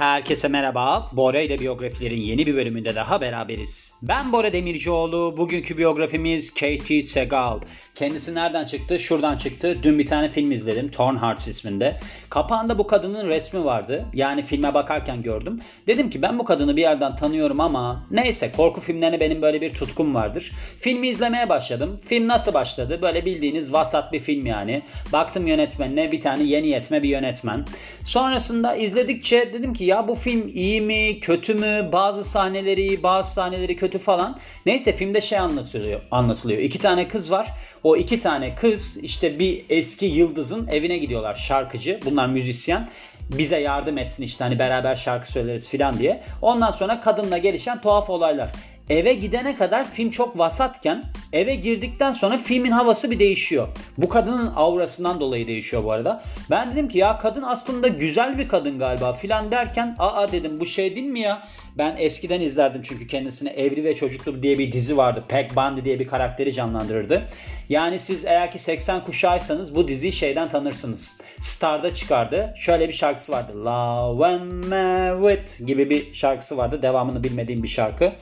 Herkese merhaba. Bora ile biyografilerin yeni bir bölümünde daha beraberiz. Ben Bora Demircioğlu. Bugünkü biyografimiz Katie Segal. Kendisi nereden çıktı? Şuradan çıktı. Dün bir tane film izledim. Torn Hearts isminde. Kapağında bu kadının resmi vardı. Yani filme bakarken gördüm. Dedim ki ben bu kadını bir yerden tanıyorum ama neyse korku filmlerine benim böyle bir tutkum vardır. Filmi izlemeye başladım. Film nasıl başladı? Böyle bildiğiniz vasat bir film yani. Baktım yönetmenine bir tane yeni yetme bir yönetmen. Sonrasında izledikçe dedim ki ya bu film iyi mi, kötü mü? Bazı sahneleri iyi, bazı sahneleri kötü falan. Neyse filmde şey anlatılıyor. anlatılıyor. İki tane kız var. O iki tane kız işte bir eski yıldızın evine gidiyorlar şarkıcı. Bunlar müzisyen bize yardım etsin işte hani beraber şarkı söyleriz filan diye. Ondan sonra kadınla gelişen tuhaf olaylar. Eve gidene kadar film çok vasatken eve girdikten sonra filmin havası bir değişiyor. Bu kadının aurasından dolayı değişiyor bu arada. Ben dedim ki ya kadın aslında güzel bir kadın galiba filan derken aa dedim bu şey değil mi ya? Ben eskiden izlerdim çünkü kendisine Evli ve Çocuklu diye bir dizi vardı. Peg Bundy diye bir karakteri canlandırırdı. Yani siz eğer ki 80 kuşağıysanız bu diziyi şeyden tanırsınız. Star'da çıkardı. Şöyle bir şarkısı vardı. Love and Merit gibi bir şarkısı vardı. Devamını bilmediğim bir şarkı.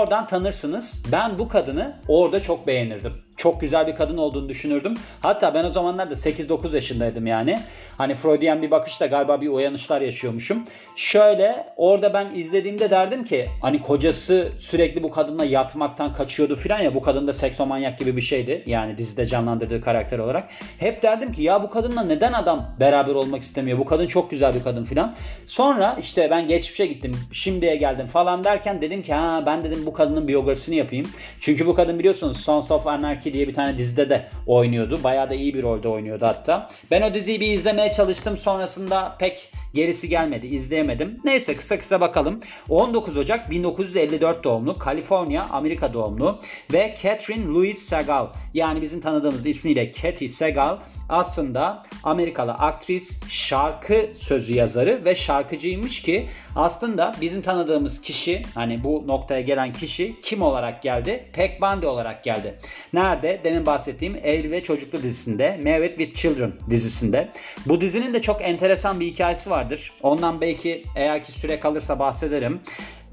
Oradan tanırsınız. Ben bu kadını orada çok beğenirdim çok güzel bir kadın olduğunu düşünürdüm. Hatta ben o zamanlarda 8-9 yaşındaydım yani. Hani Freudian bir bakışla galiba bir uyanışlar yaşıyormuşum. Şöyle orada ben izlediğimde derdim ki hani kocası sürekli bu kadınla yatmaktan kaçıyordu filan ya bu kadın da seksomanyak gibi bir şeydi. Yani dizide canlandırdığı karakter olarak. Hep derdim ki ya bu kadınla neden adam beraber olmak istemiyor? Bu kadın çok güzel bir kadın filan. Sonra işte ben geçmişe gittim şimdiye geldim falan derken dedim ki ha ben dedim bu kadının biyografisini yapayım. Çünkü bu kadın biliyorsunuz Sons of Anarchy diye bir tane dizide de oynuyordu. Bayağı da iyi bir rolde oynuyordu hatta. Ben o diziyi bir izlemeye çalıştım. Sonrasında pek gerisi gelmedi. izleyemedim. Neyse kısa kısa bakalım. 19 Ocak 1954 doğumlu. Kaliforniya, Amerika doğumlu. Ve Catherine Louise Segal. Yani bizim tanıdığımız ismiyle Katie Segal aslında Amerikalı aktris, şarkı sözü yazarı ve şarkıcıymış ki aslında bizim tanıdığımız kişi hani bu noktaya gelen kişi kim olarak geldi? Pek Bundy olarak geldi. Nerede? Demin bahsettiğim Evli ve Çocuklu dizisinde Married with Children dizisinde. Bu dizinin de çok enteresan bir hikayesi vardır. Ondan belki eğer ki süre kalırsa bahsederim.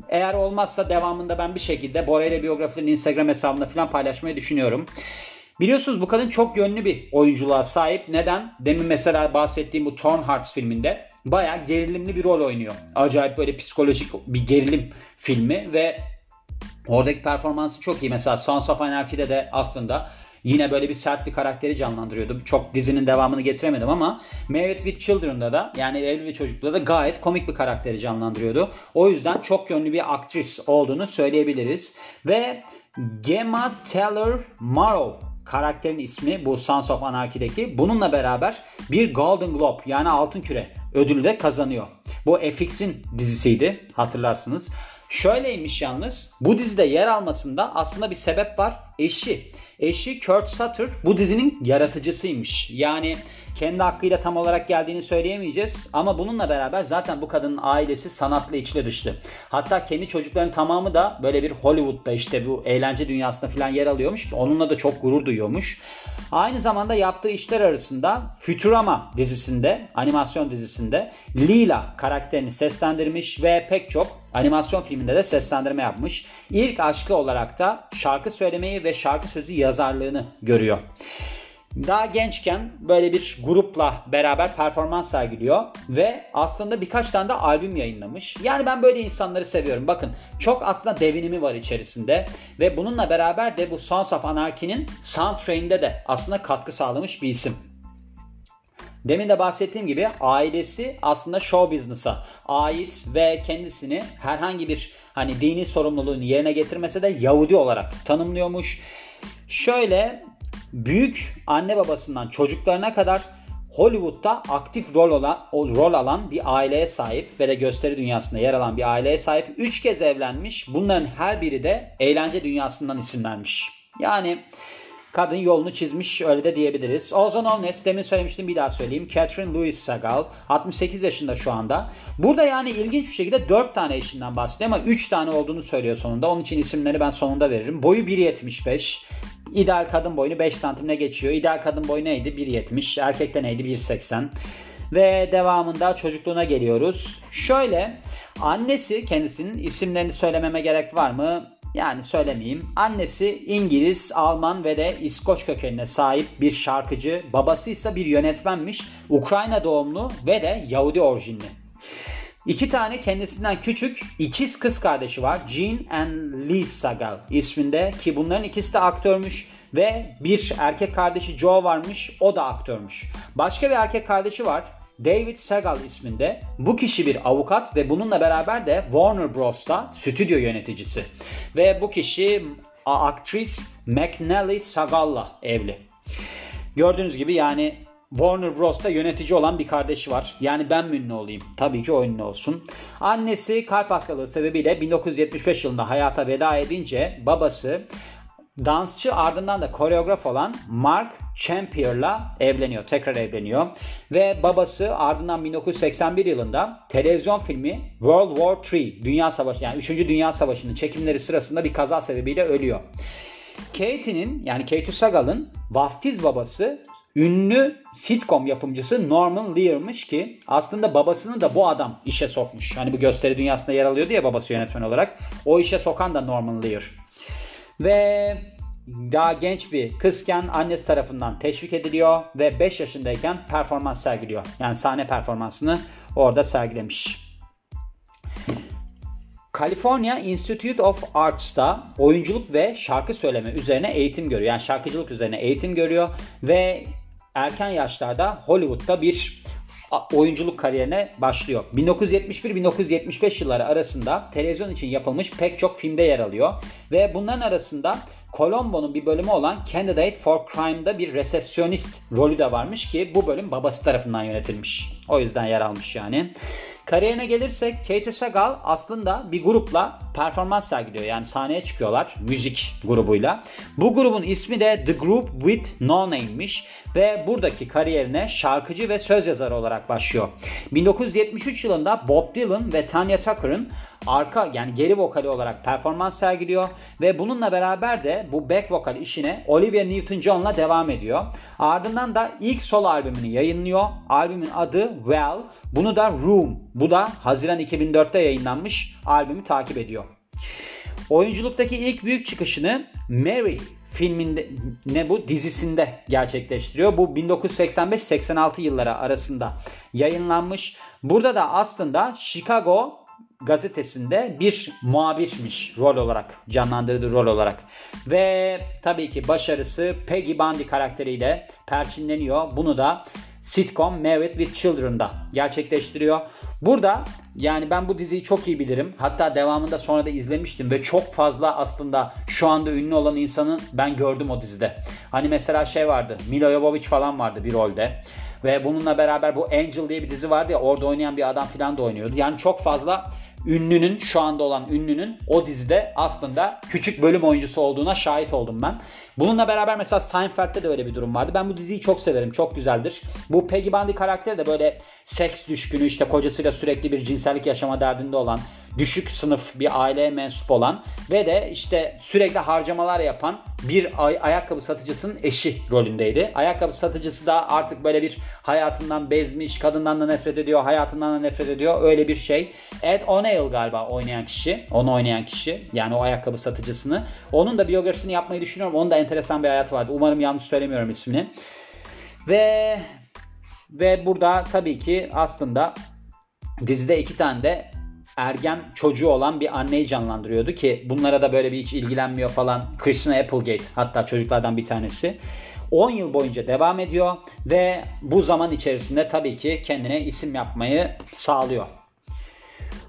Eğer olmazsa devamında ben bir şekilde Bora ile biyografilerin Instagram hesabında falan paylaşmayı düşünüyorum. Biliyorsunuz bu kadın çok yönlü bir oyunculuğa sahip. Neden? Demin mesela bahsettiğim bu Torn Hearts filminde bayağı gerilimli bir rol oynuyor. Acayip böyle psikolojik bir gerilim filmi ve oradaki performansı çok iyi. Mesela Sons of Anarchy'de de aslında Yine böyle bir sert bir karakteri canlandırıyordu. Çok dizinin devamını getiremedim ama Married with Children'da da yani evli ve çocukluğunda da gayet komik bir karakteri canlandırıyordu. O yüzden çok yönlü bir aktris olduğunu söyleyebiliriz. Ve Gemma Taylor Morrow karakterin ismi bu Sons of Anarchy'deki. Bununla beraber bir Golden Globe yani Altın Küre ödülü de kazanıyor. Bu FX'in dizisiydi hatırlarsınız. Şöyleymiş yalnız bu dizide yer almasında aslında bir sebep var. Eşi. Eşi Kurt Sutter bu dizinin yaratıcısıymış. Yani kendi hakkıyla tam olarak geldiğini söyleyemeyeceğiz. Ama bununla beraber zaten bu kadının ailesi sanatla içli dışlı. Hatta kendi çocukların tamamı da böyle bir Hollywood'da işte bu eğlence dünyasında falan yer alıyormuş. Onunla da çok gurur duyuyormuş. Aynı zamanda yaptığı işler arasında Futurama dizisinde, animasyon dizisinde Lila karakterini seslendirmiş ve pek çok animasyon filminde de seslendirme yapmış. İlk aşkı olarak da şarkı söylemeyi ve şarkı sözü yazarlığını görüyor. Daha gençken böyle bir grupla beraber performans sergiliyor ve aslında birkaç tane de albüm yayınlamış. Yani ben böyle insanları seviyorum. Bakın çok aslında devinimi var içerisinde ve bununla beraber de bu Sons of Anarchy'nin soundtrack'inde de aslında katkı sağlamış bir isim. Demin de bahsettiğim gibi ailesi aslında show business'a ait ve kendisini herhangi bir hani dini sorumluluğunu yerine getirmese de Yahudi olarak tanımlıyormuş. Şöyle büyük anne babasından çocuklarına kadar Hollywood'da aktif rol olan rol alan bir aileye sahip ve de gösteri dünyasında yer alan bir aileye sahip. Üç kez evlenmiş. Bunların her biri de eğlence dünyasından isim vermiş. Yani kadın yolunu çizmiş öyle de diyebiliriz. Ozan Olnes demin söylemiştim bir daha söyleyeyim. Catherine Louise Segal 68 yaşında şu anda. Burada yani ilginç bir şekilde 4 tane eşinden bahsediyor ama 3 tane olduğunu söylüyor sonunda. Onun için isimleri ben sonunda veririm. Boyu 1.75. İdeal kadın boyunu 5 santimle geçiyor. İdeal kadın boyu neydi? 1.70. Erkekte neydi? 1.80. Ve devamında çocukluğuna geliyoruz. Şöyle annesi kendisinin isimlerini söylememe gerek var mı? Yani söylemeyeyim. Annesi İngiliz, Alman ve de İskoç kökenine sahip bir şarkıcı. Babası ise bir yönetmenmiş. Ukrayna doğumlu ve de Yahudi orijinli. İki tane kendisinden küçük ikiz kız kardeşi var. Jean and Lee Sagal isminde ki bunların ikisi de aktörmüş ve bir erkek kardeşi Joe varmış o da aktörmüş. Başka bir erkek kardeşi var David Segal isminde. Bu kişi bir avukat ve bununla beraber de Warner Bros'ta stüdyo yöneticisi. Ve bu kişi aktris McNally Sagal'la evli. Gördüğünüz gibi yani Warner Bros'ta yönetici olan bir kardeşi var. Yani ben mi ünlü olayım? Tabii ki o ünlü olsun. Annesi kalp hastalığı sebebiyle 1975 yılında hayata veda edince babası dansçı ardından da koreograf olan Mark Champier'la evleniyor. Tekrar evleniyor. Ve babası ardından 1981 yılında televizyon filmi World War III Dünya Savaşı yani 3. Dünya Savaşı'nın çekimleri sırasında bir kaza sebebiyle ölüyor. Katie'nin yani Katie Sagal'ın vaftiz babası ünlü sitcom yapımcısı Norman Lear'mış ki aslında babasını da bu adam işe sokmuş. Hani bu gösteri dünyasında yer alıyordu ya babası yönetmen olarak. O işe sokan da Norman Lear. Ve daha genç bir kızken annesi tarafından teşvik ediliyor ve 5 yaşındayken performans sergiliyor. Yani sahne performansını orada sergilemiş. California Institute of Arts'ta oyunculuk ve şarkı söyleme üzerine eğitim görüyor. Yani şarkıcılık üzerine eğitim görüyor ve erken yaşlarda Hollywood'da bir oyunculuk kariyerine başlıyor. 1971-1975 yılları arasında televizyon için yapılmış pek çok filmde yer alıyor ve bunların arasında Colombo'nun bir bölümü olan Candidate for Crime'da bir resepsiyonist rolü de varmış ki bu bölüm babası tarafından yönetilmiş. O yüzden yer almış yani. Kariyerine gelirsek Katie Sagal aslında bir grupla performans sergiliyor. Yani sahneye çıkıyorlar müzik grubuyla. Bu grubun ismi de The Group With No Name'miş ve buradaki kariyerine şarkıcı ve söz yazarı olarak başlıyor. 1973 yılında Bob Dylan ve Tanya Tucker'ın arka yani geri vokali olarak performans sergiliyor ve bununla beraber de bu back vokal işine Olivia Newton-John'la devam ediyor. Ardından da ilk solo albümünü yayınlıyor. Albümün adı Well. Bunu da Room. Bu da Haziran 2004'te yayınlanmış albümü takip ediyor. Oyunculuktaki ilk büyük çıkışını Mary filminde ne bu dizisinde gerçekleştiriyor. Bu 1985-86 yılları arasında yayınlanmış. Burada da aslında Chicago gazetesinde bir muhabirmiş rol olarak canlandırdığı rol olarak ve tabii ki başarısı Peggy Bundy karakteriyle perçinleniyor. Bunu da sitcom Married with Children'da gerçekleştiriyor. Burada yani ben bu diziyi çok iyi bilirim. Hatta devamında sonra da izlemiştim ve çok fazla aslında şu anda ünlü olan insanı ben gördüm o dizide. Hani mesela şey vardı. Mila Jovovich falan vardı bir rolde. Ve bununla beraber bu Angel diye bir dizi vardı ya orada oynayan bir adam falan da oynuyordu. Yani çok fazla ünlünün şu anda olan ünlünün o dizide aslında küçük bölüm oyuncusu olduğuna şahit oldum ben. Bununla beraber mesela Seinfeld'de de öyle bir durum vardı. Ben bu diziyi çok severim. Çok güzeldir. Bu Peggy Bundy karakteri de böyle seks düşkünü işte kocasıyla sürekli bir cinsellik yaşama derdinde olan düşük sınıf bir aileye mensup olan ve de işte sürekli harcamalar yapan bir ay- ayakkabı satıcısının eşi rolündeydi. Ayakkabı satıcısı da artık böyle bir hayatından bezmiş, kadından da nefret ediyor, hayatından da nefret ediyor. Öyle bir şey. Ed O'Neill galiba oynayan kişi. Onu oynayan kişi. Yani o ayakkabı satıcısını. Onun da biyografisini yapmayı düşünüyorum. Onun da enteresan bir hayatı vardı. Umarım yanlış söylemiyorum ismini. Ve ve burada tabii ki aslında dizide iki tane de ergen çocuğu olan bir anneyi canlandırıyordu ki bunlara da böyle bir hiç ilgilenmiyor falan. Christina Applegate hatta çocuklardan bir tanesi. 10 yıl boyunca devam ediyor ve bu zaman içerisinde tabii ki kendine isim yapmayı sağlıyor.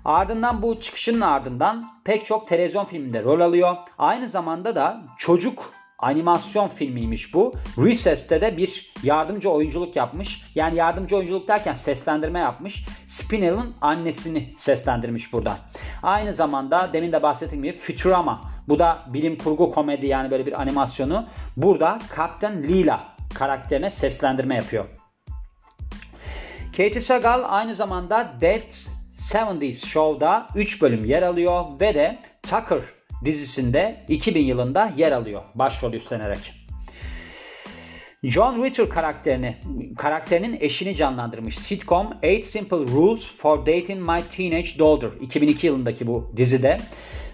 Ardından bu çıkışının ardından pek çok televizyon filminde rol alıyor. Aynı zamanda da çocuk animasyon filmiymiş bu. Recess'te de bir yardımcı oyunculuk yapmış. Yani yardımcı oyunculuk derken seslendirme yapmış. Spinell'ın annesini seslendirmiş burada. Aynı zamanda demin de bahsettiğim gibi Futurama. Bu da bilim kurgu komedi yani böyle bir animasyonu. Burada Captain Lila karakterine seslendirme yapıyor. Katie Sagal aynı zamanda Dead 70s Show'da 3 bölüm yer alıyor ve de Tucker dizisinde 2000 yılında yer alıyor başrol üstlenerek. John Ritter karakterini karakterinin eşini canlandırmış. Sitcom Eight Simple Rules for Dating My Teenage Daughter 2002 yılındaki bu dizide.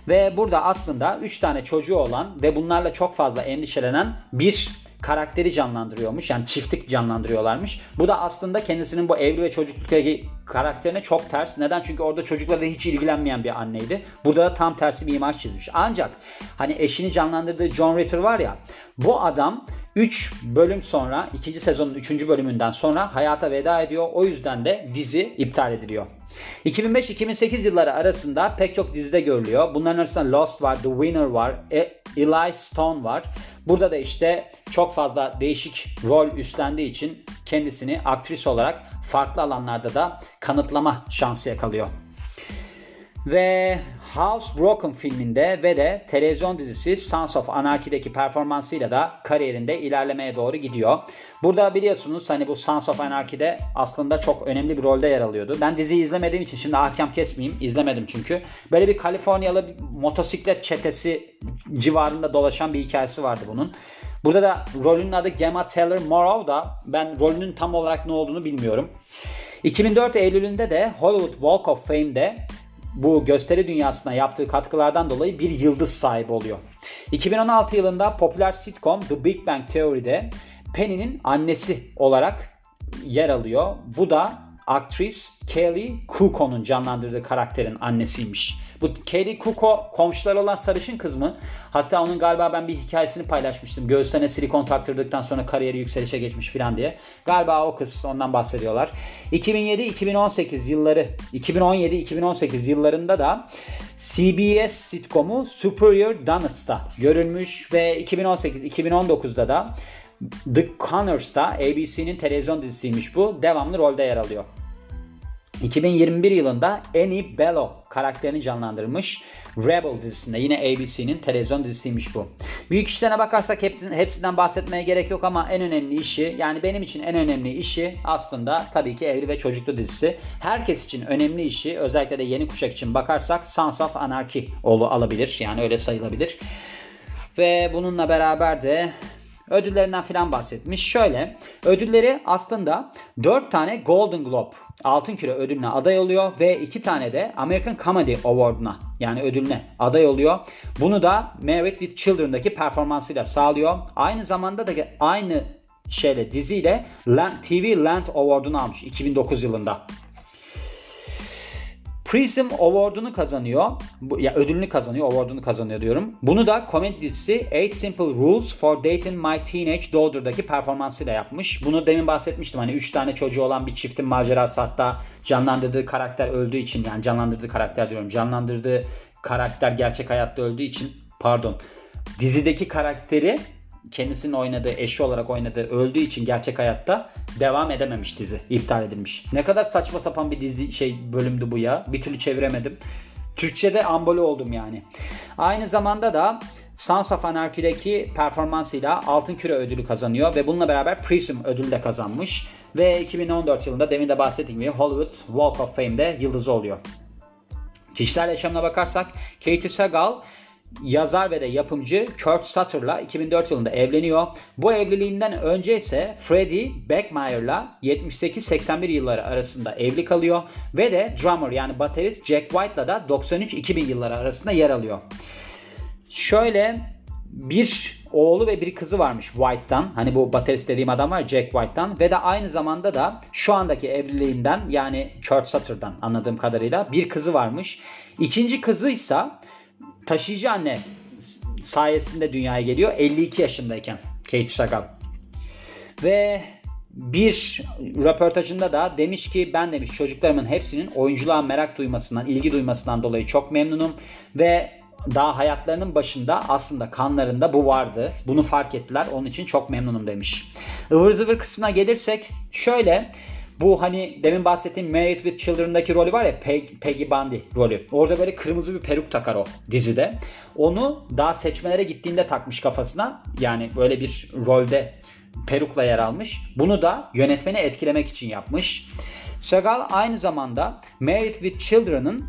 Ve burada aslında 3 tane çocuğu olan ve bunlarla çok fazla endişelenen bir karakteri canlandırıyormuş. Yani çiftlik canlandırıyorlarmış. Bu da aslında kendisinin bu evli ve çocukluktaki karakterine çok ters. Neden? Çünkü orada çocuklarla hiç ilgilenmeyen bir anneydi. Burada da tam tersi bir imaj çizmiş. Ancak hani eşini canlandırdığı John Ritter var ya bu adam 3 bölüm sonra 2. sezonun 3. bölümünden sonra hayata veda ediyor. O yüzden de dizi iptal ediliyor. 2005-2008 yılları arasında pek çok dizide görülüyor. Bunların arasında Lost var, The Winner var, e, Eli Stone var. Burada da işte çok fazla değişik rol üstlendiği için kendisini aktris olarak farklı alanlarda da kanıtlama şansı yakalıyor. Ve Housebroken filminde ve de televizyon dizisi Sons of Anarchy'deki performansıyla da kariyerinde ilerlemeye doğru gidiyor. Burada biliyorsunuz hani bu Sons of Anarchy'de aslında çok önemli bir rolde yer alıyordu. Ben diziyi izlemediğim için şimdi ahkam kesmeyeyim. izlemedim çünkü. Böyle bir Kaliforniyalı motosiklet çetesi civarında dolaşan bir hikayesi vardı bunun. Burada da rolünün adı Gemma Taylor Morrow da ben rolünün tam olarak ne olduğunu bilmiyorum. 2004 Eylül'ünde de Hollywood Walk of Fame'de bu gösteri dünyasına yaptığı katkılardan dolayı bir yıldız sahibi oluyor. 2016 yılında popüler sitcom The Big Bang Theory'de Penny'nin annesi olarak yer alıyor. Bu da aktris Kelly Kuko'nun canlandırdığı karakterin annesiymiş. Bu Kelly Kuko komşular olan sarışın kız mı? Hatta onun galiba ben bir hikayesini paylaşmıştım. Göğüslerine silikon taktırdıktan sonra kariyeri yükselişe geçmiş filan diye. Galiba o kız ondan bahsediyorlar. 2007-2018 yılları 2017-2018 yıllarında da CBS sitcomu Superior Donuts'ta görülmüş ve 2018-2019'da da The Connors'ta ABC'nin televizyon dizisiymiş bu. Devamlı rolde yer alıyor. 2021 yılında Annie Bello karakterini canlandırmış Rebel dizisinde. Yine ABC'nin televizyon dizisiymiş bu. Büyük işlerine bakarsak hepsinden bahsetmeye gerek yok ama en önemli işi yani benim için en önemli işi aslında tabii ki Evli ve Çocuklu dizisi. Herkes için önemli işi özellikle de yeni kuşak için bakarsak Sons of Anarchy olu alabilir. Yani öyle sayılabilir. Ve bununla beraber de ödüllerinden filan bahsetmiş. Şöyle ödülleri aslında 4 tane Golden Globe Altın Küre ödülüne aday oluyor ve 2 tane de American Comedy Award'una yani ödülüne aday oluyor. Bunu da Married with Children'daki performansıyla sağlıyor. Aynı zamanda da aynı şeyle diziyle TV Land Award'unu almış 2009 yılında. Prism Award'unu kazanıyor. Bu, ya ödülünü kazanıyor, award'unu kazanıyor diyorum. Bunu da komedi dizisi Eight Simple Rules for Dating My Teenage Daughter'daki performansıyla yapmış. Bunu demin bahsetmiştim. Hani 3 tane çocuğu olan bir çiftin macerası hatta canlandırdığı karakter öldüğü için yani canlandırdığı karakter diyorum. Canlandırdığı karakter gerçek hayatta öldüğü için pardon dizideki karakteri kendisinin oynadığı, eşi olarak oynadığı öldüğü için gerçek hayatta devam edememiş dizi. iptal edilmiş. Ne kadar saçma sapan bir dizi şey bölümdü bu ya. Bir türlü çeviremedim. Türkçe'de ambole oldum yani. Aynı zamanda da Sons of Anarchy'deki performansıyla Altın Küre ödülü kazanıyor ve bununla beraber Prism ödülü de kazanmış. Ve 2014 yılında demin de bahsettiğim gibi Hollywood Walk of Fame'de yıldızı oluyor. Kişisel yaşamına bakarsak Katie Sagal yazar ve de yapımcı Kurt Sutter'la 2004 yılında evleniyor. Bu evliliğinden önce ise Freddie Beckmeyer'la 78-81 yılları arasında evli kalıyor ve de drummer yani baterist Jack White'la da 93-2000 yılları arasında yer alıyor. Şöyle bir oğlu ve bir kızı varmış White'tan. Hani bu baterist dediğim adam var Jack White'tan. Ve de aynı zamanda da şu andaki evliliğinden yani Kurt Sutter'dan anladığım kadarıyla bir kızı varmış. İkinci kızı ise taşıyıcı anne sayesinde dünyaya geliyor 52 yaşındayken Kate Sagal. Ve bir röportajında da demiş ki ben demiş çocuklarımın hepsinin oyunculuğa merak duymasından, ilgi duymasından dolayı çok memnunum ve daha hayatlarının başında aslında kanlarında bu vardı. Bunu fark ettiler. Onun için çok memnunum demiş. Ivır zıvır kısmına gelirsek şöyle bu hani demin bahsettiğim Married with Children'daki rolü var ya Peg, Peggy Bundy rolü. Orada böyle kırmızı bir peruk takar o dizide. Onu daha seçmelere gittiğinde takmış kafasına. Yani böyle bir rolde perukla yer almış. Bunu da yönetmeni etkilemek için yapmış. Segal aynı zamanda Married with Children'ın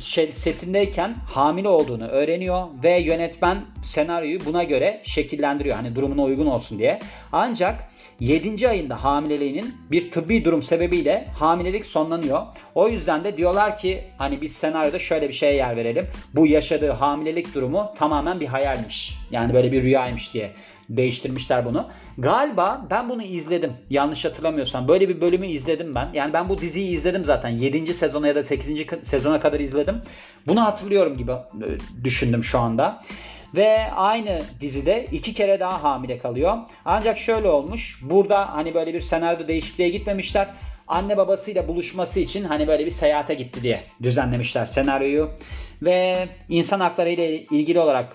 şey, setindeyken hamile olduğunu öğreniyor ve yönetmen senaryoyu buna göre şekillendiriyor. Hani durumuna uygun olsun diye. Ancak 7. ayında hamileliğinin bir tıbbi durum sebebiyle hamilelik sonlanıyor. O yüzden de diyorlar ki hani biz senaryoda şöyle bir şeye yer verelim. Bu yaşadığı hamilelik durumu tamamen bir hayalmiş. Yani böyle bir rüyaymış diye değiştirmişler bunu. Galiba ben bunu izledim. Yanlış hatırlamıyorsam. Böyle bir bölümü izledim ben. Yani ben bu diziyi izledim zaten. 7. sezona ya da 8. sezona kadar izledim. Bunu hatırlıyorum gibi e, düşündüm şu anda. Ve aynı dizide iki kere daha hamile kalıyor. Ancak şöyle olmuş. Burada hani böyle bir senaryo değişikliğe gitmemişler. Anne babasıyla buluşması için hani böyle bir seyahate gitti diye düzenlemişler senaryoyu. Ve insan hakları ile ilgili olarak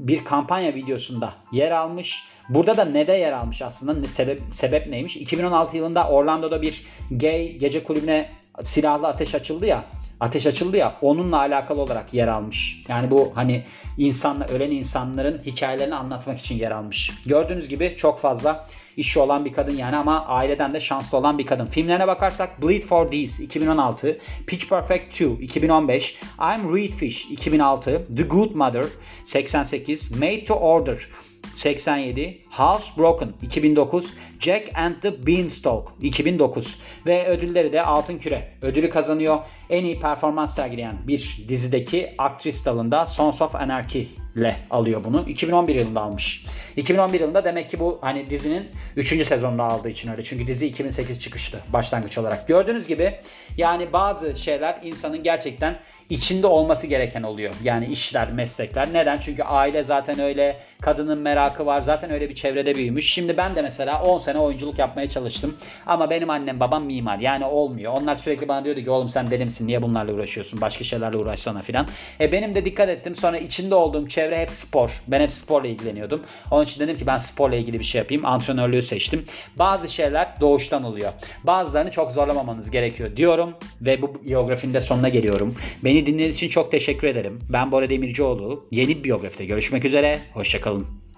bir kampanya videosunda yer almış. Burada da ne de yer almış aslında? Sebep, sebep neymiş? 2016 yılında Orlando'da bir gay gece kulübüne silahlı ateş açıldı ya ateş açıldı ya onunla alakalı olarak yer almış. Yani bu hani insanla ölen insanların hikayelerini anlatmak için yer almış. Gördüğünüz gibi çok fazla işi olan bir kadın yani ama aileden de şanslı olan bir kadın. Filmlerine bakarsak Bleed for These 2016, Pitch Perfect 2 2015, I'm Reed Fish 2006, The Good Mother 88, Made to Order 87, Housebroken 2009, Jack and the Beanstalk 2009 ve ödülleri de Altın Küre ödülü kazanıyor. En iyi performans sergileyen bir dizideki aktris dalında Sons of Anarchy ile alıyor bunu. 2011 yılında almış. 2011 yılında demek ki bu hani dizinin 3. sezonunda aldığı için öyle. Çünkü dizi 2008 çıkıştı başlangıç olarak. Gördüğünüz gibi yani bazı şeyler insanın gerçekten içinde olması gereken oluyor. Yani işler, meslekler. Neden? Çünkü aile zaten öyle. Kadının merakı var. Zaten öyle bir çevrede büyümüş. Şimdi ben de mesela 10 sene oyunculuk yapmaya çalıştım. Ama benim annem babam mimar. Yani olmuyor. Onlar sürekli bana diyordu ki oğlum sen deli misin? Niye bunlarla uğraşıyorsun? Başka şeylerle uğraşsana filan. E benim de dikkat ettim. Sonra içinde olduğum çevre hep spor. Ben hep sporla ilgileniyordum. Onun için dedim ki ben sporla ilgili bir şey yapayım. Antrenörlüğü seçtim. Bazı şeyler doğuştan oluyor. Bazılarını çok zorlamamanız gerekiyor diyorum ve bu biyografinin de sonuna geliyorum. Beni dinlediğiniz için çok teşekkür ederim. Ben Bora Demircioğlu. Yeni bir biyografide görüşmek üzere. Hoşçakalın.